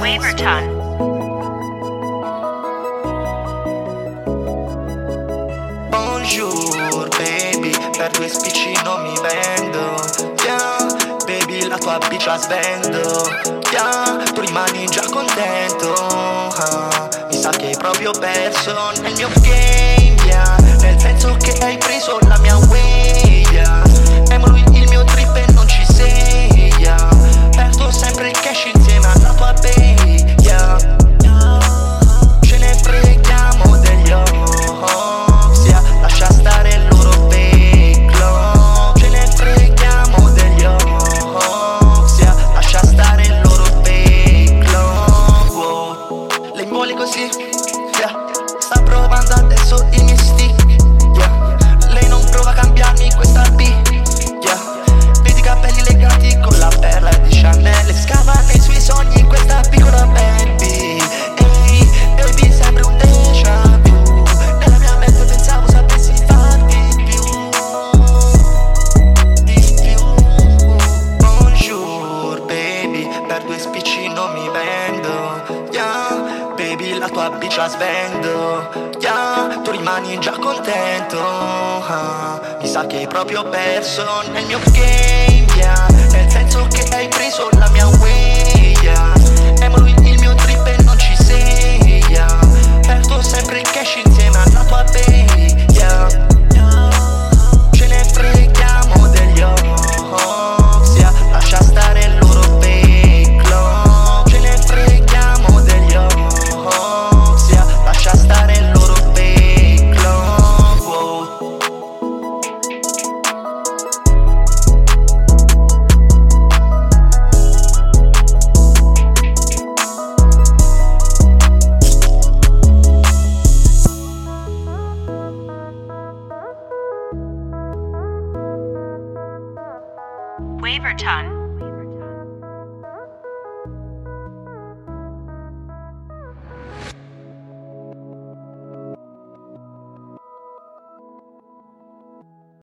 Waverton. Bonjour baby, per due spicci non mi vendo. Yeah, baby la tua bitch la svendo. Yeah, tu rimani già contento. Ah, Mi sa che hai proprio perso nel mio game Yeah, nel senso adesso il mio stick yeah. Lei non prova a cambiarmi questa B yeah. Vedi i capelli legati con la perla di Chanel scava nei suoi sogni questa piccola baby Ehi, baby sembri un déjà vu Nella mia mente pensavo sapessi far di più Di più Bonjour baby Per due spicci non mi baby la tua bitch la svendo. Yeah, tu rimani già contento. Ah, Mi sa che hai proprio perso nel mio game Yeah, nel senso Waverton.